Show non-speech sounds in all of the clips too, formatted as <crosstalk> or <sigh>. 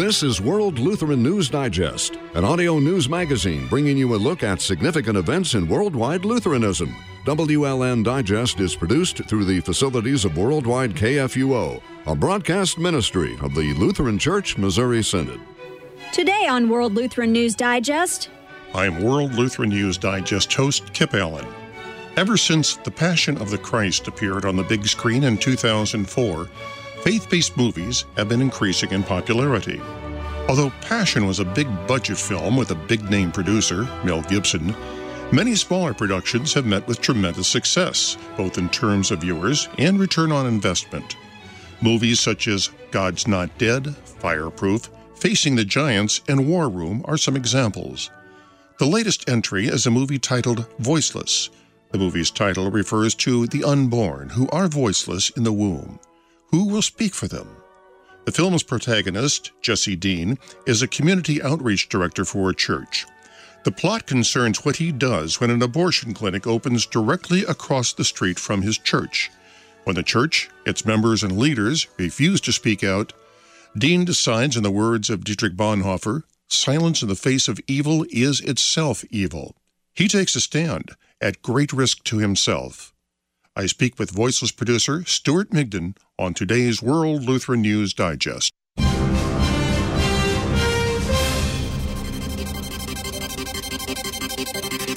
This is World Lutheran News Digest, an audio news magazine bringing you a look at significant events in worldwide Lutheranism. WLN Digest is produced through the facilities of Worldwide KFUO, a broadcast ministry of the Lutheran Church Missouri Synod. Today on World Lutheran News Digest, I'm World Lutheran News Digest host Kip Allen. Ever since The Passion of the Christ appeared on the big screen in 2004, faith based movies have been increasing in popularity. Although Passion was a big budget film with a big name producer, Mel Gibson, many smaller productions have met with tremendous success, both in terms of viewers and return on investment. Movies such as God's Not Dead, Fireproof, Facing the Giants, and War Room are some examples. The latest entry is a movie titled Voiceless. The movie's title refers to the unborn who are voiceless in the womb. Who will speak for them? The film's protagonist, Jesse Dean, is a community outreach director for a church. The plot concerns what he does when an abortion clinic opens directly across the street from his church. When the church, its members, and leaders refuse to speak out, Dean decides, in the words of Dietrich Bonhoeffer, silence in the face of evil is itself evil. He takes a stand, at great risk to himself. I speak with voiceless producer Stuart Migdon on today's World Lutheran News Digest.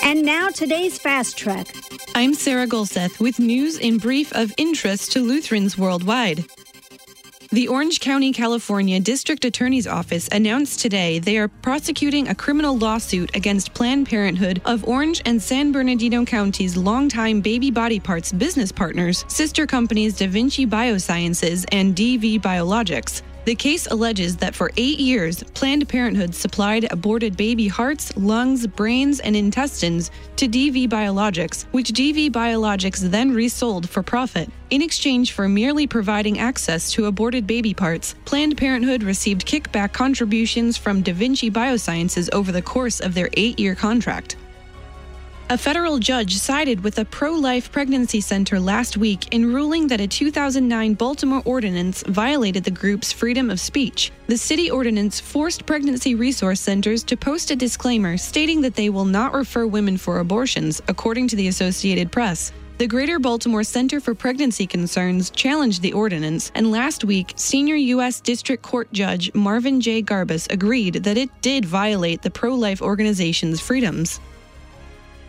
and now today's Fast Track. I'm Sarah Golseth with news in brief of interest to Lutherans worldwide. The Orange County, California District Attorney's Office announced today they are prosecuting a criminal lawsuit against Planned Parenthood of Orange and San Bernardino County's longtime baby body parts business partners, sister companies Da Vinci Biosciences and DV Biologics. The case alleges that for eight years, Planned Parenthood supplied aborted baby hearts, lungs, brains, and intestines to DV Biologics, which DV Biologics then resold for profit. In exchange for merely providing access to aborted baby parts, Planned Parenthood received kickback contributions from Da Vinci Biosciences over the course of their eight year contract. A federal judge sided with a pro life pregnancy center last week in ruling that a 2009 Baltimore ordinance violated the group's freedom of speech. The city ordinance forced pregnancy resource centers to post a disclaimer stating that they will not refer women for abortions, according to the Associated Press. The Greater Baltimore Center for Pregnancy Concerns challenged the ordinance, and last week, senior U.S. District Court Judge Marvin J. Garbis agreed that it did violate the pro life organization's freedoms.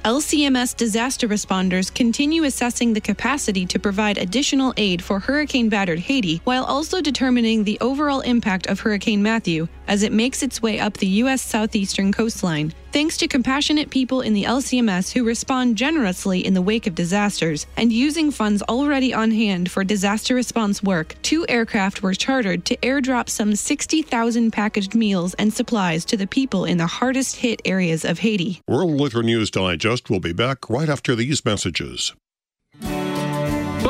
LCMS disaster responders continue assessing the capacity to provide additional aid for hurricane battered Haiti while also determining the overall impact of Hurricane Matthew as it makes its way up the U.S. southeastern coastline. Thanks to compassionate people in the LCMS who respond generously in the wake of disasters and using funds already on hand for disaster response work, two aircraft were chartered to airdrop some 60,000 packaged meals and supplies to the people in the hardest hit areas of Haiti. World Lutheran News Digest will be back right after these messages.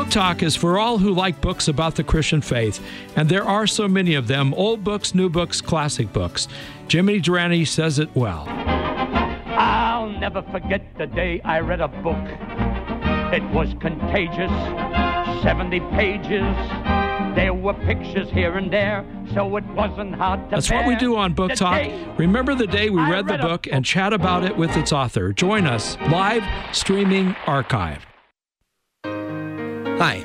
Book Talk is for all who like books about the Christian faith, and there are so many of them old books, new books, classic books. Jimmy Durante says it well. I'll never forget the day I read a book. It was contagious, 70 pages. There were pictures here and there, so it wasn't hard to That's what we do on Book The Talk. Remember the day we read the read a book and chat about it with its author. Join us live streaming archive. Hi,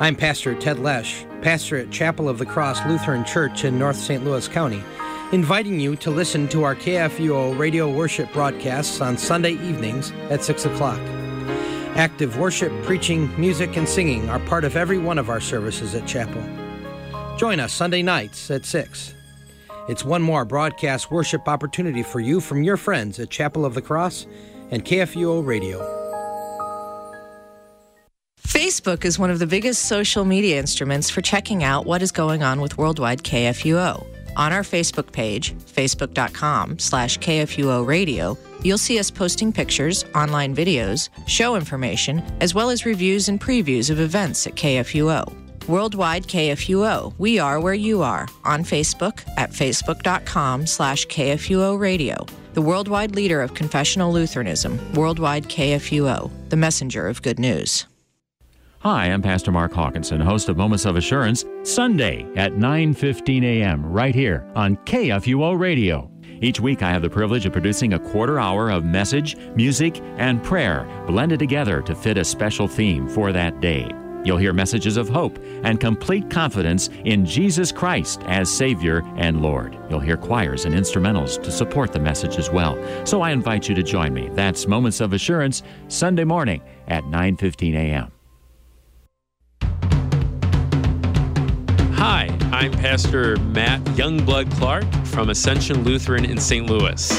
I'm Pastor Ted Lesh, pastor at Chapel of the Cross Lutheran Church in North St. Louis County, inviting you to listen to our KFUO radio worship broadcasts on Sunday evenings at 6 o'clock. Active worship, preaching, music, and singing are part of every one of our services at Chapel. Join us Sunday nights at 6. It's one more broadcast worship opportunity for you from your friends at Chapel of the Cross and KFUO Radio. Facebook is one of the biggest social media instruments for checking out what is going on with Worldwide KFUO. On our Facebook page, facebook.com slash KFUO radio, you'll see us posting pictures, online videos, show information, as well as reviews and previews of events at KFUO. Worldwide KFUO, we are where you are, on Facebook at facebook.com slash KFUO radio. The worldwide leader of confessional Lutheranism, Worldwide KFUO, the messenger of good news. Hi, I'm Pastor Mark Hawkinson, host of Moments of Assurance, Sunday at 9:15 a.m. right here on KFUO Radio. Each week I have the privilege of producing a quarter hour of message, music, and prayer blended together to fit a special theme for that day. You'll hear messages of hope and complete confidence in Jesus Christ as Savior and Lord. You'll hear choirs and instrumentals to support the message as well. So I invite you to join me. That's Moments of Assurance, Sunday morning at 9:15 a.m. Hi, I'm Pastor Matt Youngblood Clark from Ascension Lutheran in St. Louis.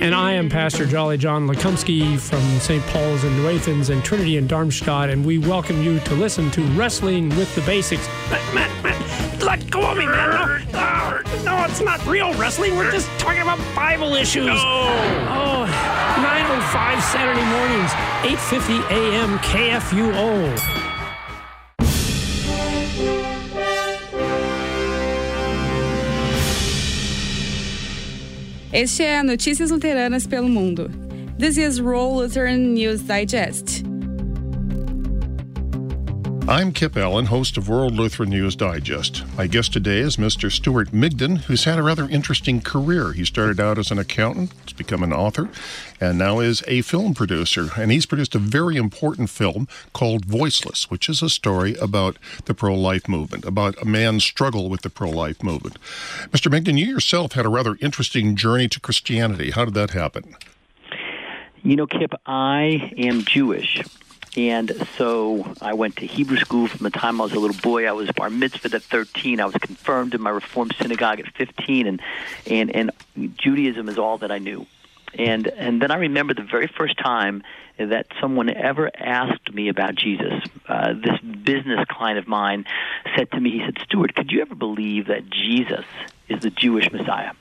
And I am Pastor Jolly John Lekumsky from St. Paul's in New Athens and Trinity in Darmstadt, and we welcome you to listen to Wrestling with the Basics. Matt, Matt, Matt, let go of me, man. No, no, no, it's not real wrestling. We're just talking about Bible issues. No. Oh, 9.05 Saturday mornings, 8.50 a.m. KFUO. Este é Notícias Luteranas pelo Mundo. This is World Lutheran News Digest. I'm Kip Allen, host of World Lutheran News Digest. My guest today is Mr. Stuart Migdon, who's had a rather interesting career. He started out as an accountant, has become an author, and now is a film producer. And he's produced a very important film called Voiceless, which is a story about the pro life movement, about a man's struggle with the pro life movement. Mr. Migdon, you yourself had a rather interesting journey to Christianity. How did that happen? You know, Kip, I am Jewish. And so I went to Hebrew school from the time I was a little boy. I was bar mitzvah at 13. I was confirmed in my Reformed synagogue at 15, and and and Judaism is all that I knew. And and then I remember the very first time that someone ever asked me about Jesus. Uh, this business client of mine said to me, he said, "Stuart, could you ever believe that Jesus is the Jewish Messiah?"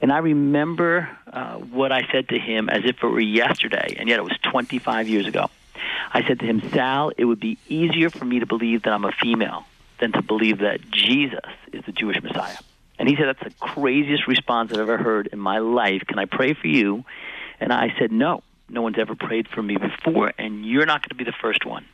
And I remember uh, what I said to him as if it were yesterday, and yet it was 25 years ago. I said to him, Sal, it would be easier for me to believe that I'm a female than to believe that Jesus is the Jewish Messiah. And he said, That's the craziest response I've ever heard in my life. Can I pray for you? And I said, No, no one's ever prayed for me before, and you're not going to be the first one.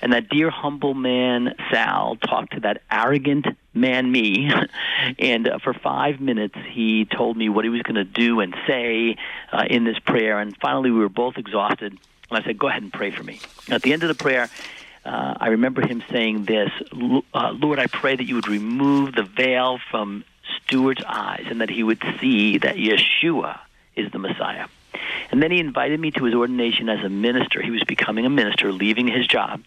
And that dear, humble man, Sal, talked to that arrogant man, me, <laughs> and uh, for five minutes he told me what he was going to do and say uh, in this prayer. And finally, we were both exhausted. And I said, Go ahead and pray for me. At the end of the prayer, uh, I remember him saying this uh, Lord, I pray that you would remove the veil from Stuart's eyes and that he would see that Yeshua is the Messiah. And then he invited me to his ordination as a minister. He was becoming a minister, leaving his job.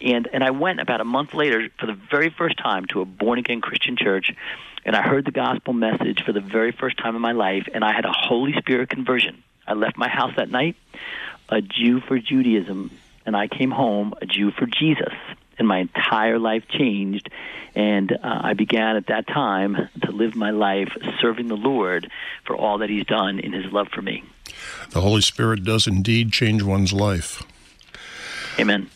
And, and I went about a month later for the very first time to a born again Christian church. And I heard the gospel message for the very first time in my life. And I had a Holy Spirit conversion. I left my house that night a Jew for Judaism, and I came home a Jew for Jesus. And my entire life changed, and uh, I began at that time to live my life serving the Lord for all that He's done in His love for me. The Holy Spirit does indeed change one's life. Amen.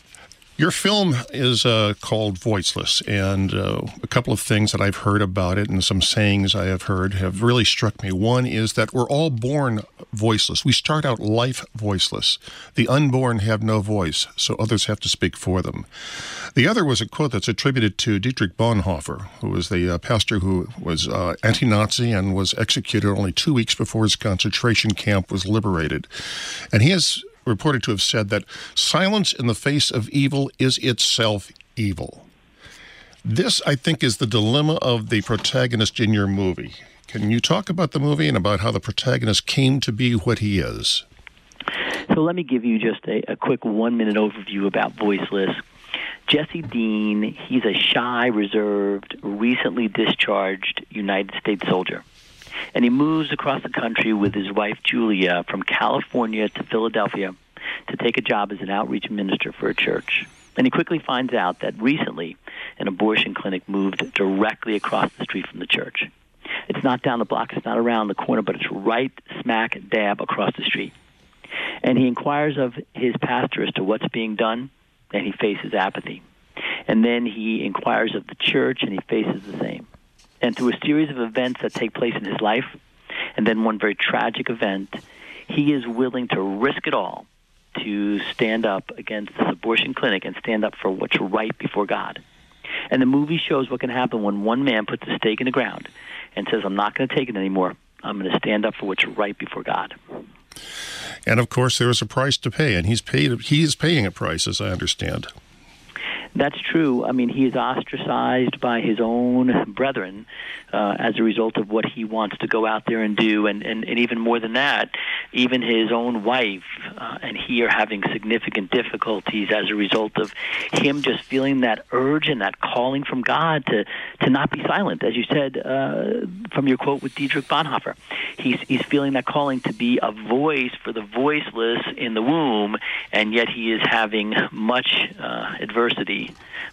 Your film is uh, called Voiceless, and uh, a couple of things that I've heard about it and some sayings I have heard have really struck me. One is that we're all born voiceless. We start out life voiceless. The unborn have no voice, so others have to speak for them. The other was a quote that's attributed to Dietrich Bonhoeffer, who was the uh, pastor who was uh, anti Nazi and was executed only two weeks before his concentration camp was liberated. And he is reported to have said that silence in the face of evil is itself evil. This, I think, is the dilemma of the protagonist in your movie. Can you talk about the movie and about how the protagonist came to be what he is? So let me give you just a, a quick one minute overview about Voiceless. Jesse Dean, he's a shy, reserved, recently discharged United States soldier and he moves across the country with his wife Julia from California to Philadelphia to take a job as an outreach minister for a church. And he quickly finds out that recently an abortion clinic moved directly across the street from the church. It's not down the block, it's not around the corner, but it's right smack dab across the street. And he inquires of his pastor as to what's being done, and he faces apathy. And then he inquires of the church, and he faces the same and through a series of events that take place in his life, and then one very tragic event, he is willing to risk it all to stand up against this abortion clinic and stand up for what's right before God. And the movie shows what can happen when one man puts a stake in the ground and says, I'm not going to take it anymore. I'm going to stand up for what's right before God. And of course, there is a price to pay, and he's paid. He is paying a price, as I understand. That's true. I mean, he is ostracized by his own brethren uh, as a result of what he wants to go out there and do. And, and, and even more than that, even his own wife uh, and he are having significant difficulties as a result of him just feeling that urge and that calling from God to, to not be silent. As you said uh, from your quote with Dietrich Bonhoeffer, he's, he's feeling that calling to be a voice for the voiceless in the womb, and yet he is having much uh,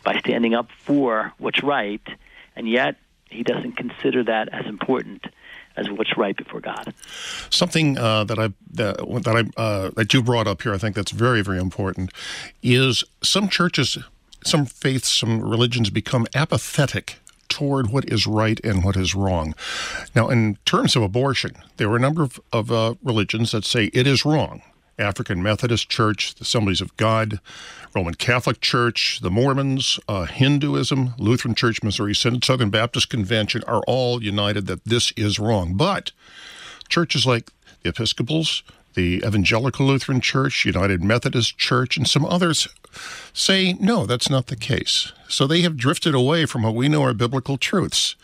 by standing up for what's right, and yet he doesn't consider that as important as what's right before God. Something uh, that I that, that I uh, that you brought up here, I think that's very very important, is some churches, some faiths, some religions become apathetic toward what is right and what is wrong. Now, in terms of abortion, there are a number of, of uh, religions that say it is wrong. African Methodist Church, the Assemblies of God, Roman Catholic Church, the Mormons, uh, Hinduism, Lutheran Church, Missouri Synod, Southern Baptist Convention are all united that this is wrong. But churches like the Episcopals, the Evangelical Lutheran Church, United Methodist Church, and some others say, no, that's not the case. So they have drifted away from what we know are biblical truths.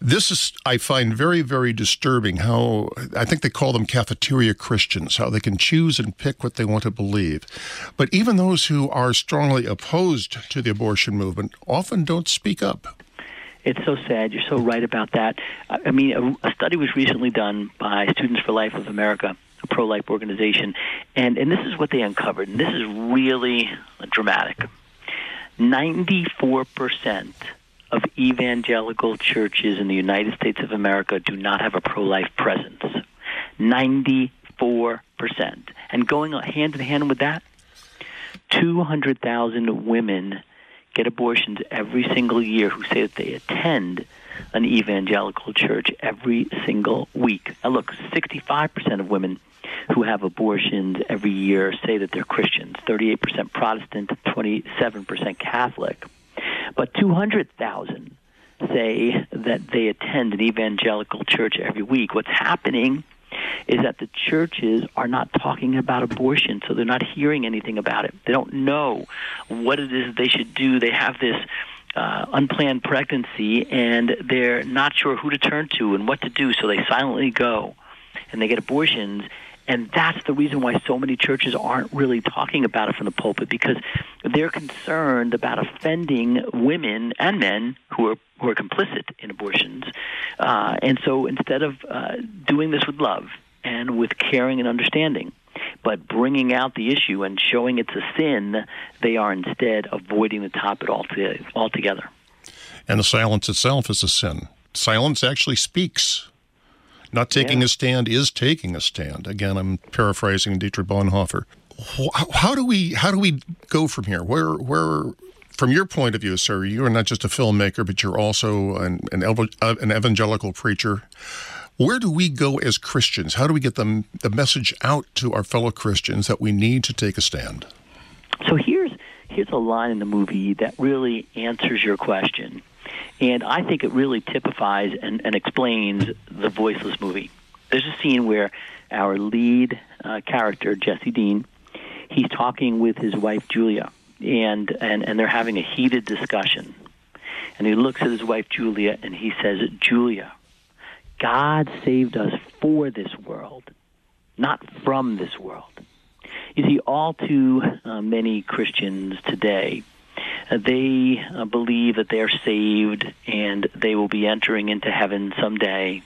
This is, I find, very, very disturbing how I think they call them cafeteria Christians, how they can choose and pick what they want to believe. But even those who are strongly opposed to the abortion movement often don't speak up. It's so sad. You're so right about that. I mean, a, study was recently done by Students for Life of America, a pro life organization, and, and this is what they uncovered, and this is really dramatic. 94% of evangelical churches in the United States of America do not have a pro life presence. 94%. And going hand in hand with that, 200,000 women get abortions every single year who say that they attend an evangelical church every single week. Now, look, 65% of women who have abortions every year say that they're Christians, 38% Protestant, 27% Catholic. But 200,000 say that they attend an evangelical church every week. What's happening is that the churches are not talking about abortion, so they're not hearing anything about it. They don't know what it is they should do. They have this uh, unplanned pregnancy, and they're not sure who to turn to and what to do, so they silently go and they get abortions and that's the reason why so many churches aren't really talking about it from the pulpit because they're concerned about offending women and men who are who are complicit in abortions. Uh, and so instead of uh, doing this with love and with caring and understanding, but bringing out the issue and showing it's a sin, they are instead avoiding the topic altogether. And the silence itself is a sin. Silence actually speaks. Not taking yeah. a stand is taking a stand. Again, I'm paraphrasing Dietrich Bonhoeffer. How do we how do we go from here? Where where from your point of view, sir, you are not just a filmmaker, but you're also an an, uh, an evangelical preacher. Where do we go as Christians? How do we get the the message out to our fellow Christians that we need to take a stand? So here's here's a line in the movie that really answers your question. And I think it really typifies and, and explains the voiceless movie. There's a scene where our lead uh, character, Jesse Dean, he's talking with his wife, Julia, and, and, and they're having a heated discussion. And he looks at his wife, Julia, and he says, Julia, God saved us for this world, not from this world. You see, all too uh, many Christians today they uh, believe that they are saved and they will be entering into heaven someday.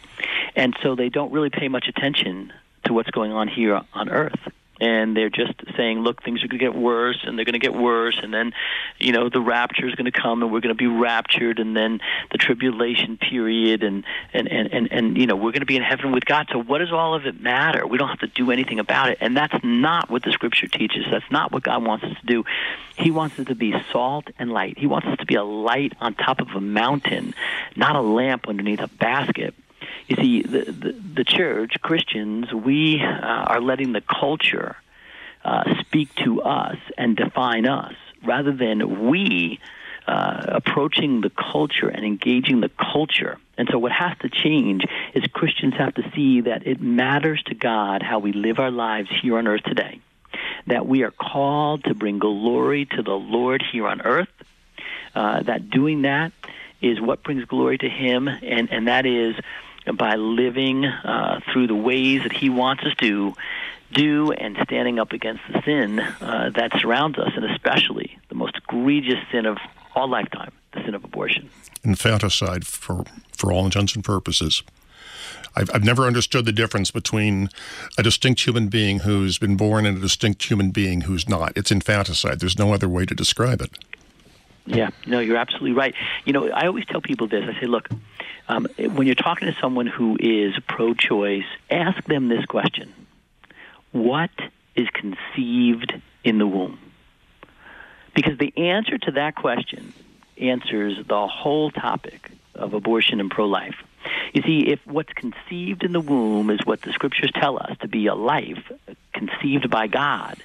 And so they don't really pay much attention to what's going on here on earth and they're just saying, look, things are going to get worse, and they're going to get worse, and then, you know, the rapture is going to come, and we're going to be raptured, and then the tribulation period, and and and and, and you know, we're going to be in heaven with God. So, what does all of it matter? We don't have to do anything about it, and that's not what the Scripture teaches. That's not what God wants us to do. He wants us to be salt and light. He wants us to be a light on top of a mountain, not a lamp underneath a basket. You see, the, the, the church, Christians, we uh, are letting the culture uh, speak to us and define us rather than we uh, approaching the culture and engaging the culture. And so, what has to change is Christians have to see that it matters to God how we live our lives here on earth today, that we are called to bring glory to the Lord here on earth, uh, that doing that is what brings glory to Him, and, and that is by living uh, through the ways that He wants us to do and standing up against the sin uh, that surrounds us, and especially the most egregious sin of all lifetime, the sin of abortion. Infanticide for, for all intents and purposes. I've, I've never understood the difference between a distinct human being who's been born and a distinct human being who's not. It's infanticide. There's no other way to describe it. Yeah, no, you're absolutely right. You know, I always tell people this. I say, look, um, when you're talking to someone who is pro-choice, ask them this question: What is conceived in the womb? Because the answer to that question answers the whole topic of abortion and pro-life. You see, if what's conceived in the womb is what the scriptures tell us to be a life conceived by God,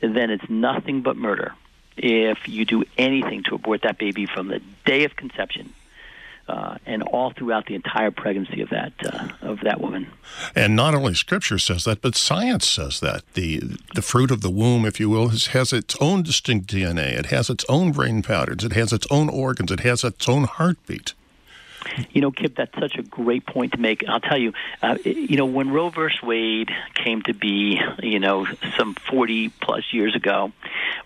then it's nothing but murder if you do anything to abort that baby from the day of conception uh, and all throughout the entire pregnancy of that uh, of that woman. And not only Scripture says that, but science says that the the fruit of the womb, if you will, has, has its own distinct DNA. It has its own brain patterns. It has its own organs. It has its own heartbeat. You know, Kip, that's such a great point to make. I'll tell you, uh, you know, when Roe versus Wade came to be, you know, some 40 plus years ago,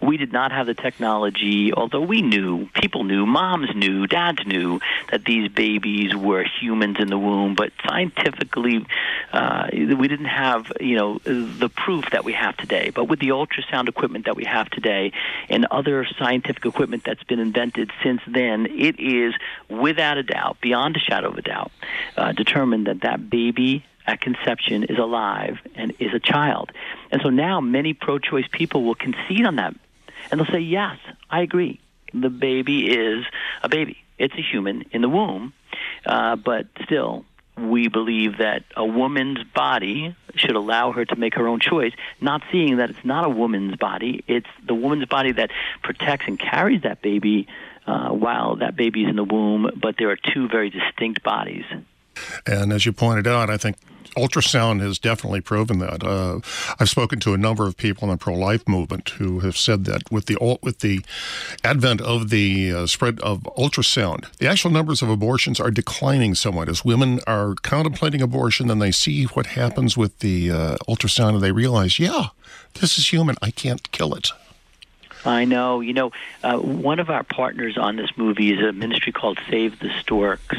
we did not have the technology, although we knew, people knew, moms knew, dads knew that these babies were humans in the womb, but scientifically, uh, we didn't have, you know, the proof that we have today. But with the ultrasound equipment that we have today and other scientific equipment that's been invented since then, it is without a doubt, beyond a shadow of a doubt, uh, determined that that baby at conception is alive and is a child. And so now many pro choice people will concede on that and they'll say, yes, I agree. The baby is a baby. It's a human in the womb, uh, but still, we believe that a woman's body should allow her to make her own choice, not seeing that it's not a woman's body, it's the woman's body that protects and carries that baby uh, while that baby is in the womb, but there are two very distinct bodies. And as you pointed out, I think ultrasound has definitely proven that. Uh, I've spoken to a number of people in the pro-life movement who have said that with the with the advent of the uh, spread of ultrasound, the actual numbers of abortions are declining somewhat as women are contemplating abortion. Then they see what happens with the uh, ultrasound, and they realize, yeah, this is human. I can't kill it. I know. You know, uh, one of our partners on this movie is a ministry called Save the Storks.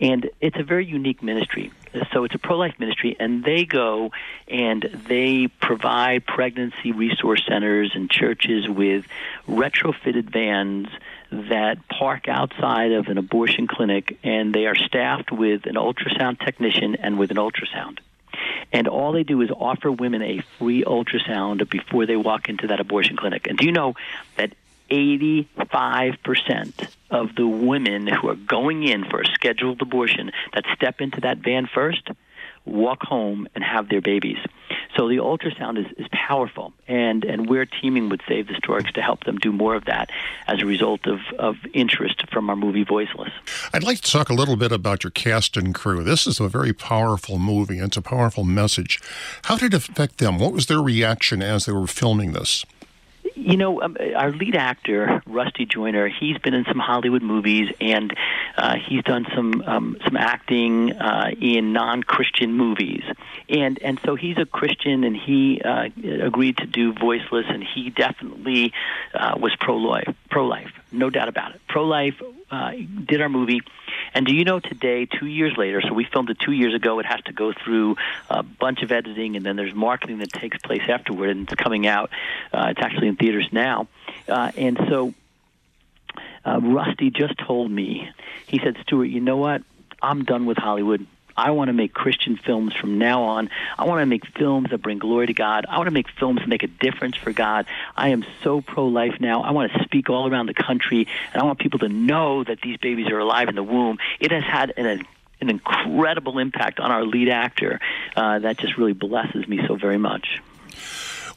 And it's a very unique ministry. So it's a pro life ministry, and they go and they provide pregnancy resource centers and churches with retrofitted vans that park outside of an abortion clinic, and they are staffed with an ultrasound technician and with an ultrasound. And all they do is offer women a free ultrasound before they walk into that abortion clinic. And do you know that 85% of the women who are going in for a scheduled abortion that step into that van first walk home and have their babies. So the ultrasound is, is powerful, and, and we're teaming with Save the Storks to help them do more of that as a result of, of interest from our movie Voiceless. I'd like to talk a little bit about your cast and crew. This is a very powerful movie, it's a powerful message. How did it affect them? What was their reaction as they were filming this? You know, um, our lead actor, Rusty Joiner, he's been in some Hollywood movies, and uh, he's done some um, some acting uh, in non-Christian movies, and and so he's a Christian, and he uh, agreed to do Voiceless, and he definitely uh, was pro-life, pro-life, no doubt about it. Pro-life uh, did our movie and do you know today, two years later, so we filmed it two years ago, it has to go through a bunch of editing, and then there's marketing that takes place afterward, and it's coming out. Uh, it's actually in theaters now. Uh, and so uh, Rusty just told me, he said, Stuart, you know what? I'm done with Hollywood. I want to make Christian films from now on. I want to make films that bring glory to God. I want to make films that make a difference for God. I am so pro life now. I want to speak all around the country, and I want people to know that these babies are alive in the womb. It has had an an incredible impact on our lead actor uh, that just really blesses me so very much.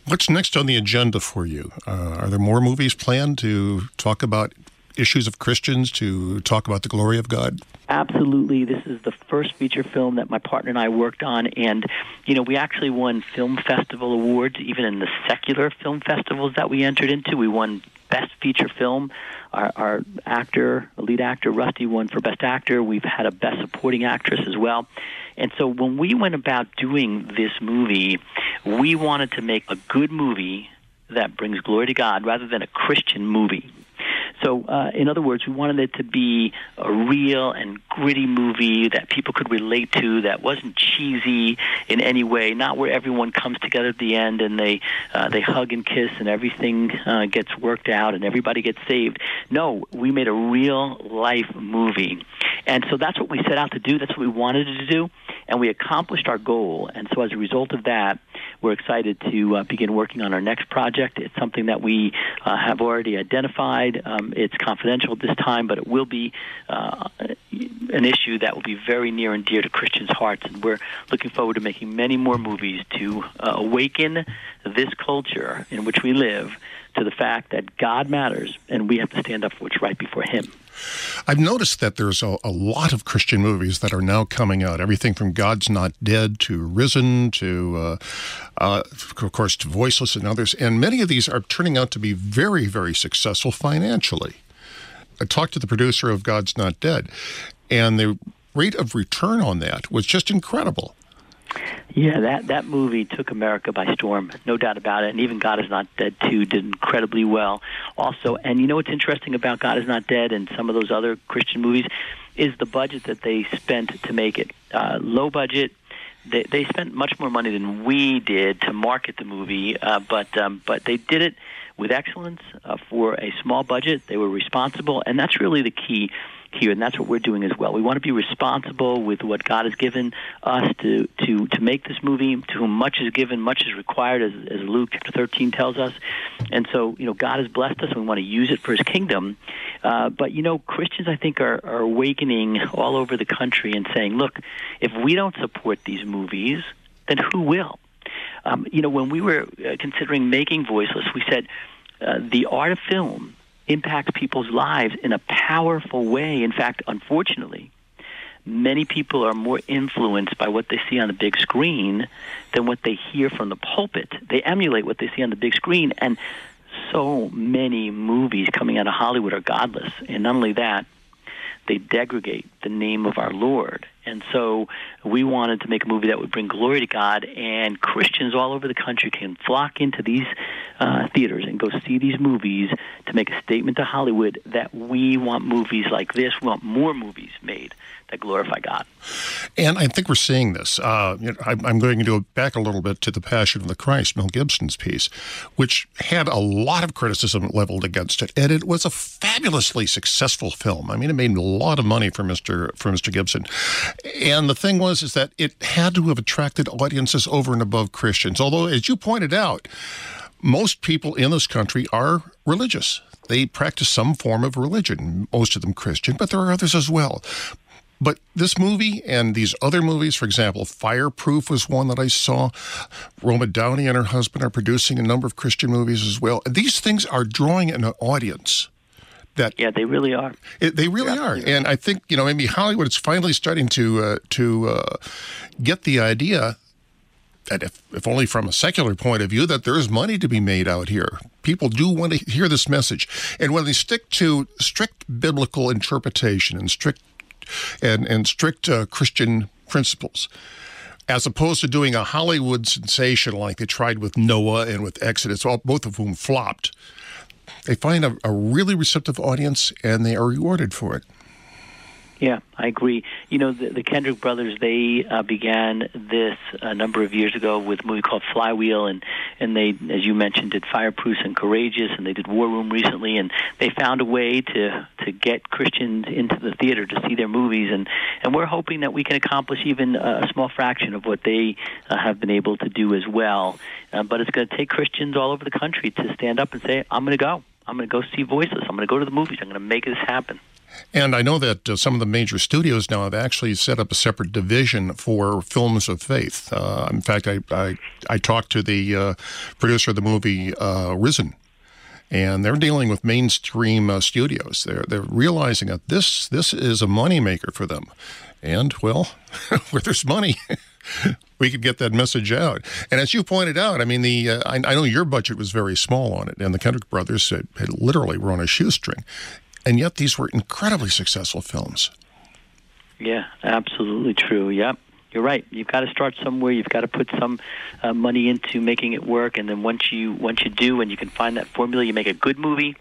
What's next on the agenda for you? Uh, are there more movies planned to talk about issues of Christians, to talk about the glory of God? Absolutely. This is the first feature film that my partner and I worked on. And, you know, we actually won film festival awards, even in the secular film festivals that we entered into. We won Best Feature Film. Our, our actor, lead actor, Rusty, won for Best Actor. We've had a Best Supporting Actress as well. And so when we went about doing this movie, we wanted to make a good movie that brings glory to God rather than a Christian movie. So, uh, in other words, we wanted it to be a real and gritty movie that people could relate to, that wasn't cheesy in any way, not where everyone comes together at the end and they uh, they hug and kiss and everything uh, gets worked out and everybody gets saved. No, we made a real life movie, and so that's what we set out to do. That's what we wanted to do, and we accomplished our goal. And so, as a result of that, we're excited to uh, begin working on our next project. It's something that we uh, have already identified. Um, it's confidential at this time, but it will be uh, an issue that will be very near and dear to Christians' hearts. And we're looking forward to making many more movies to uh, awaken this culture in which we live to the fact that God matters and we have to stand up for what's right before Him. I've noticed that there's a, a, lot of Christian movies that are now coming out. Everything from God's Not Dead to Risen to, uh, uh, of course, to Voiceless and others. And many of these are turning out to be very, very successful financially. I talked to the producer of God's Not Dead, and the rate of return on that was just incredible. Yeah, that that movie took America by storm, no doubt about it. And even God is Not Dead 2 did incredibly well. Also, and you know what's interesting about God is Not Dead and some of those other Christian movies is the budget that they spent to make it. Uh, low budget. They, they spent much more money than we did to market the movie, uh, but um, but they did it with excellence uh, for a small budget. They were responsible, and that's really the key here, and that's what we're doing as well. We want to be responsible with what God has given us to to to make this movie. To whom much is given, much is required, as, as Luke chapter 13 tells us. And so, you know, God has blessed us, and we want to use it for His kingdom. Uh, but you know, Christians, I think, are, are awakening all over the country and saying, look, if we don't support these movies, then who will? Um, you know, when we were uh, considering making Voiceless, we said uh, the art of film impacts people's lives in a powerful way. In fact, unfortunately, many people are more influenced by what they see on the big screen than what they hear from the pulpit. They emulate what they see on the big screen, and so many movies coming out of Hollywood are godless. And not only that, they degrade the name of our Lord. And so we wanted to make a movie that would bring glory to God, and Christians all over the country can flock into these uh, theaters and go see these movies to make a statement to Hollywood that we want movies like this, we want more movies made that glorify God. And I think we're seeing this. Uh, you know, I'm going to go back a little bit to the Passion of the Christ, Mel Gibson's piece, which had a lot of criticism leveled against it, and it was a fabulously successful film. I mean, it made a lot of money for Mr. for Mr. Gibson. And the thing was is that it had to have attracted audiences over and above Christians. Although, as you pointed out, most people in this country are religious. They practice some form of religion, most of them Christian, but there are others as well. But this movie and these other movies, for example, Fireproof was one that I saw. Roma Downey and her husband are producing a number of Christian movies as well. These things are drawing an audience. That, yeah, they really are. It, they really yeah. are, and I think you know maybe Hollywood is finally starting to uh, to uh, get the idea that if, if only from a secular point of view, that there is money to be made out here. People do want to hear this message, and when they stick to strict biblical interpretation and strict and, and strict uh, Christian principles, as opposed to doing a Hollywood sensation like they tried with Noah and with Exodus, all, both of whom flopped. They find a, a really receptive audience and they are rewarded for it. Yeah, I agree. You know, the, the Kendrick brothers they uh, began this a number of years ago with a movie called Flywheel, and and they, as you mentioned, did Fireproof and Courageous, and they did War Room recently, and they found a way to to get Christians into the theater to see their movies, and and we're hoping that we can accomplish even a small fraction of what they uh, have been able to do as well. Uh, but it's going to take Christians all over the country to stand up and say, "I'm going to go. I'm going to go see Voiceless. I'm going to go to the movies. I'm going to make this happen." And I know that uh, some of the major studios now have actually set up a separate division for films of faith. Uh, in fact, I, I, I talked to the uh, producer of the movie uh, Risen, and they're dealing with mainstream uh, studios. They're they're realizing that this this is a moneymaker for them, and well, <laughs> where there's money. <laughs> we could get that message out. And as you pointed out, I mean, the uh, I, I, know your budget was very small on it, and the Kendrick brothers had, literally run a shoestring, and yet these were incredibly successful films. Yeah, absolutely true. Yep. You're right. You've got to start somewhere. You've got to put some uh, money into making it work, and then once you once you do, and you can find that formula, you make a good movie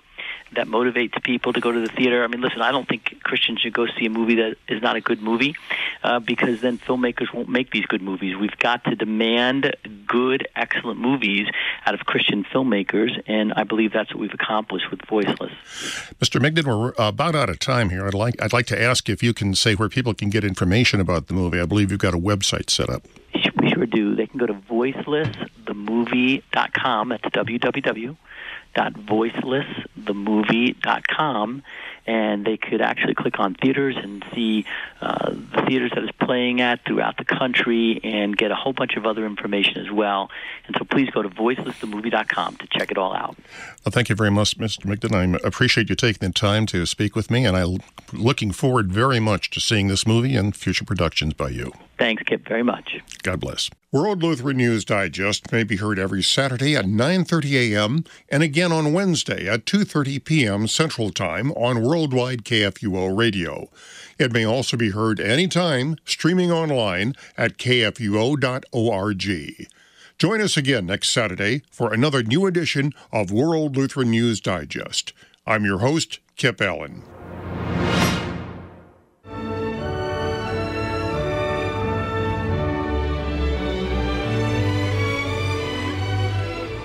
that motivates people to go to the theater. I mean, listen, I don't think Christians should go see a movie that is not a good movie uh, because then filmmakers won't make these good movies. We've got to demand good, excellent movies out of Christian filmmakers, and I believe that's what we've accomplished with Voiceless. Mr. Migdon, we're about out of time here. I'd like I'd like to ask if you can say where people can get information about the movie. I believe you've got a website set up. We sure do. They can go to voicelessthemovie.com. That's www www.voicelessthemovie.com, and they could actually click on theaters and see uh, the theaters that it's playing at throughout the country and get a whole bunch of other information as well. And so please go to voicelessthemovie.com to check it all out. Well, thank you very much, Mr. Migdon. I appreciate you taking the time to speak with me, and I'm looking forward very much to seeing this movie and future productions by you. Thanks, Kip, very much. God bless. World Lutheran News Digest may be heard every Saturday at 9:30 a.m. and again on Wednesday at 2:30 p.m. Central Time on Worldwide KFUO Radio. It may also be heard anytime streaming online at kfuo.org. Join us again next Saturday for another new edition of World Lutheran News Digest. I'm your host, Kip Allen.